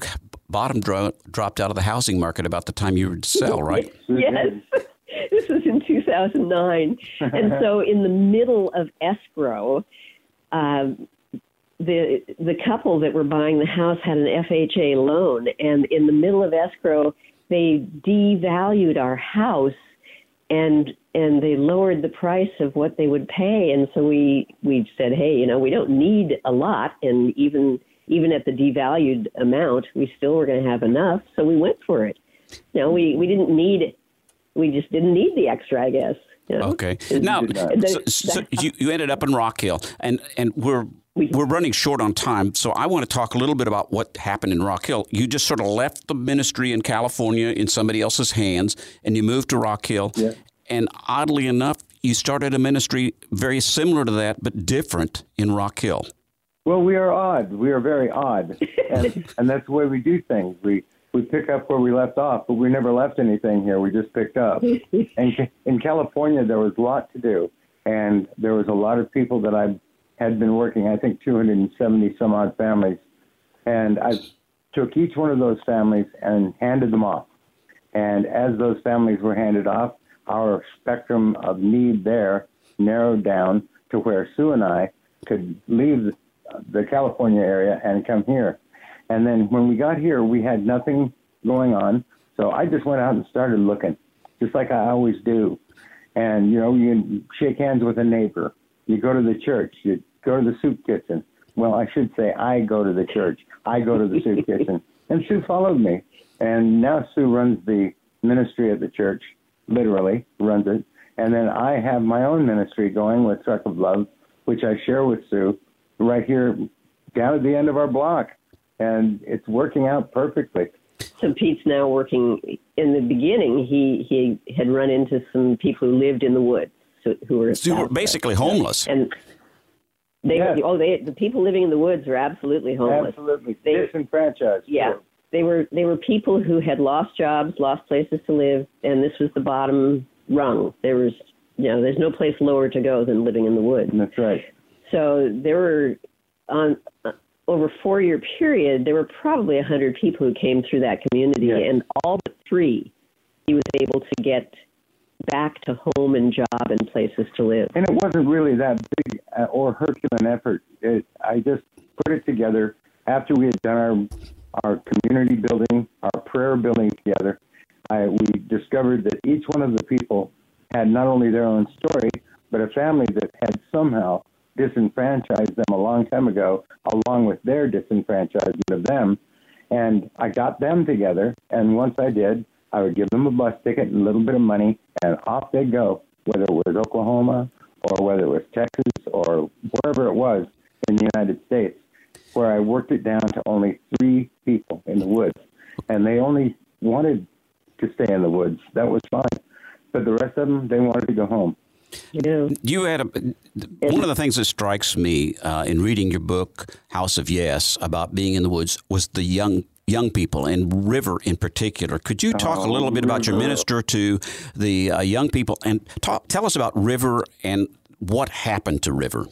bottom dro- dropped out of the housing market about the time you would sell, right? (laughs) yes. (laughs) this was in 2009. and so, (laughs) in the middle of escrow, um, the the couple that were buying the house had an FHA loan, and in the middle of escrow, they devalued our house, and and they lowered the price of what they would pay. And so we we said, hey, you know, we don't need a lot, and even even at the devalued amount, we still were going to have enough. So we went for it. No, we we didn't need we just didn't need the extra, I guess. You know? Okay. Now, so, so you, you ended up in Rock Hill, and and we're we're running short on time, so I want to talk a little bit about what happened in Rock Hill. You just sort of left the ministry in California in somebody else's hands, and you moved to Rock Hill. Yeah. And oddly enough, you started a ministry very similar to that, but different in Rock Hill. Well, we are odd. We are very odd, (laughs) and, and that's the way we do things. We we pick up where we left off, but we never left anything here. We just picked up. (laughs) and in California, there was a lot to do, and there was a lot of people that I had been working. I think 270 some odd families, and I took each one of those families and handed them off. And as those families were handed off, our spectrum of need there narrowed down to where Sue and I could leave the, California area and come here. And then when we got here, we had nothing going on. So I just went out and started looking, just like I always do. And, you know, you shake hands with a neighbor. You go to the church. You go to the soup kitchen. Well, I should say I go to the church. I go to the soup (laughs) kitchen. And Sue followed me. And now Sue runs the ministry at the church, literally runs it. And then I have my own ministry going with Truck of Love, which I share with Sue right here down at the end of our block and it's working out perfectly. So Pete's now working. In the beginning, he he had run into some people who lived in the woods, so, who were so were basically homeless. And they yes. oh they the people living in the woods were absolutely homeless. Absolutely they, disenfranchised. Yeah. Sure. They were they were people who had lost jobs, lost places to live, and this was the bottom rung. There was you know, there's no place lower to go than living in the woods. That's right. So there were on over a four year period, there were probably a 100 people who came through that community, and all but three he was able to get back to home and job and places to live. And it wasn't really that big uh, or Herculean effort. It, I just put it together after we had done our, our community building, our prayer building together. I, we discovered that each one of the people had not only their own story, but a family that had somehow disenfranchised them a long time ago, along with their disenfranchisement of them. And I got them together, and once I did, I would give them a bus ticket and a little bit of money, and off they'd go, whether it was Oklahoma or whether it was Texas or wherever it was in the United States, where I worked it down to only three people in the woods. And they only wanted to stay in the woods. That was fine. But the rest of them, they wanted to go home. You You had a, one of the things that strikes me uh, in reading your book, House of Yes, about being in the woods was the young young people and River in particular. Could you talk a little bit about your minister to the uh, young people and talk, tell us about River and what happened to River?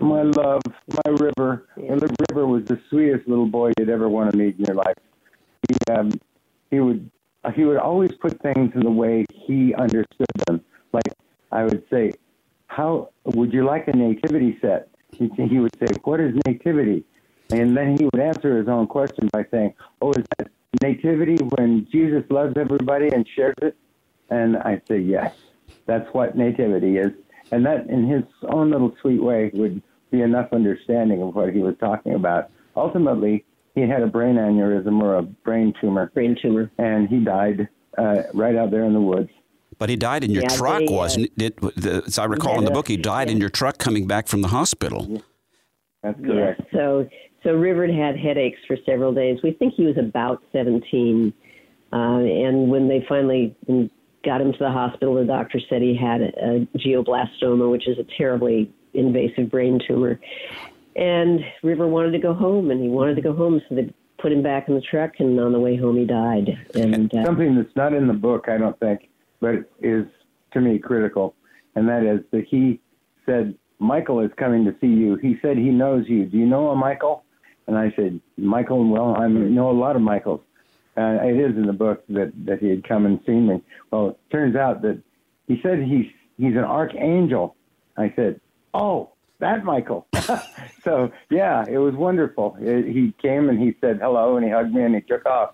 My love, my River. And the River was the sweetest little boy you'd ever want to meet in your life. He um, he would he would always put things in the way he understood them. Like I would say, how would you like a nativity set? He, he would say, what is nativity? And then he would answer his own question by saying, oh, is that nativity when Jesus loves everybody and shares it? And I say, yes, that's what nativity is. And that, in his own little sweet way, would be enough understanding of what he was talking about. Ultimately, he had a brain aneurysm or a brain tumor. Brain tumor. And he died uh, right out there in the woods. But he died in your yeah, truck, they, uh, wasn't it? The, as I recall in the book, he died yeah. in your truck coming back from the hospital. Yeah. That's correct. Yeah. So, so River had headaches for several days. We think he was about 17. Uh, and when they finally got him to the hospital, the doctor said he had a, a glioblastoma, which is a terribly invasive brain tumor. And River wanted to go home, and he wanted to go home, so they put him back in the truck, and on the way home, he died. And uh, something that's not in the book, I don't think, but is to me critical, and that is that he said, Michael is coming to see you. He said he knows you. Do you know a Michael? And I said, Michael, well, I know a lot of Michaels. Uh, it is in the book that, that he had come and seen me. Well, it turns out that he said he's, he's an archangel. I said, oh, that Michael. (laughs) so, yeah, it was wonderful. It, he came and he said hello and he hugged me and he took off.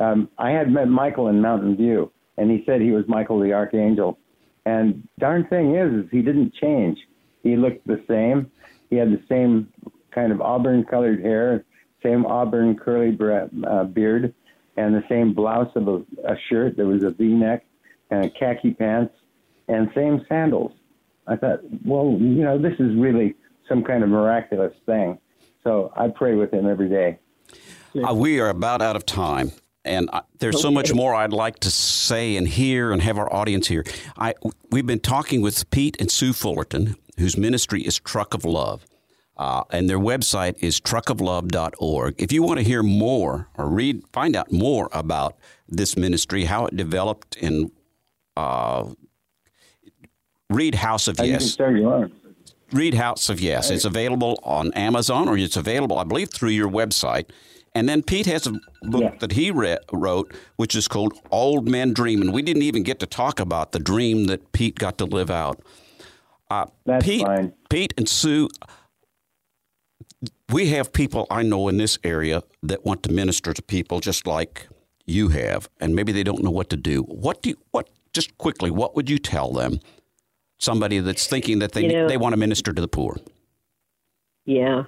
Um, I had met Michael in Mountain View and he said he was Michael the Archangel. And darn thing is, is he didn't change. He looked the same. He had the same kind of auburn colored hair, same auburn curly uh, beard, and the same blouse of a, a shirt that was a V-neck. and khaki pants and same sandals. I thought, well, you know, this is really some kind of miraculous thing. So I pray with him every day. Uh, we are about out of time. And I, there's so much more I'd like to say and hear and have our audience hear. I, we've been talking with Pete and Sue Fullerton, whose ministry is Truck of Love. Uh, and their website is truckoflove.org. If you want to hear more or read, find out more about this ministry, how it developed, and uh, read House of Yes. Read House of Yes. It's available on Amazon or it's available, I believe, through your website. And then Pete has a book yeah. that he re- wrote, which is called Old Men Dream. And we didn't even get to talk about the dream that Pete got to live out. Uh, That's Pete, fine. Pete and Sue, we have people I know in this area that want to minister to people just like you have, and maybe they don't know what to do. What do you, what just quickly? What would you tell them? Somebody that's thinking that they you know, they want to minister to the poor. Yeah,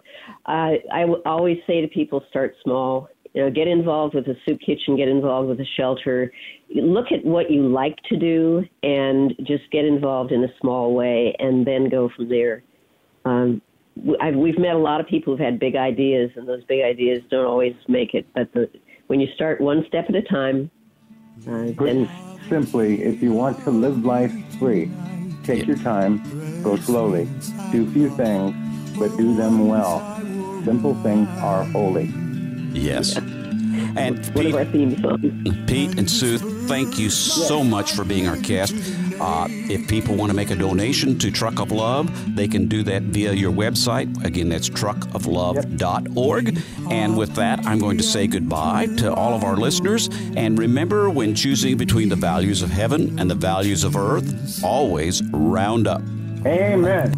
I I always say to people, start small. You know, get involved with a soup kitchen, get involved with a shelter. Look at what you like to do, and just get involved in a small way, and then go from there. Um, I've, we've met a lot of people who've had big ideas, and those big ideas don't always make it. But the, when you start one step at a time, uh, then simply, if you want to live life free, take your time, go slowly, do few things, but do them well. Simple things are holy. Yes. And Pete, Pete and Sue, thank you so much for being our guest. Uh, if people want to make a donation to Truck of Love, they can do that via your website. Again, that's truckoflove.org. And with that, I'm going to say goodbye to all of our listeners. And remember, when choosing between the values of heaven and the values of earth, always round up. Amen.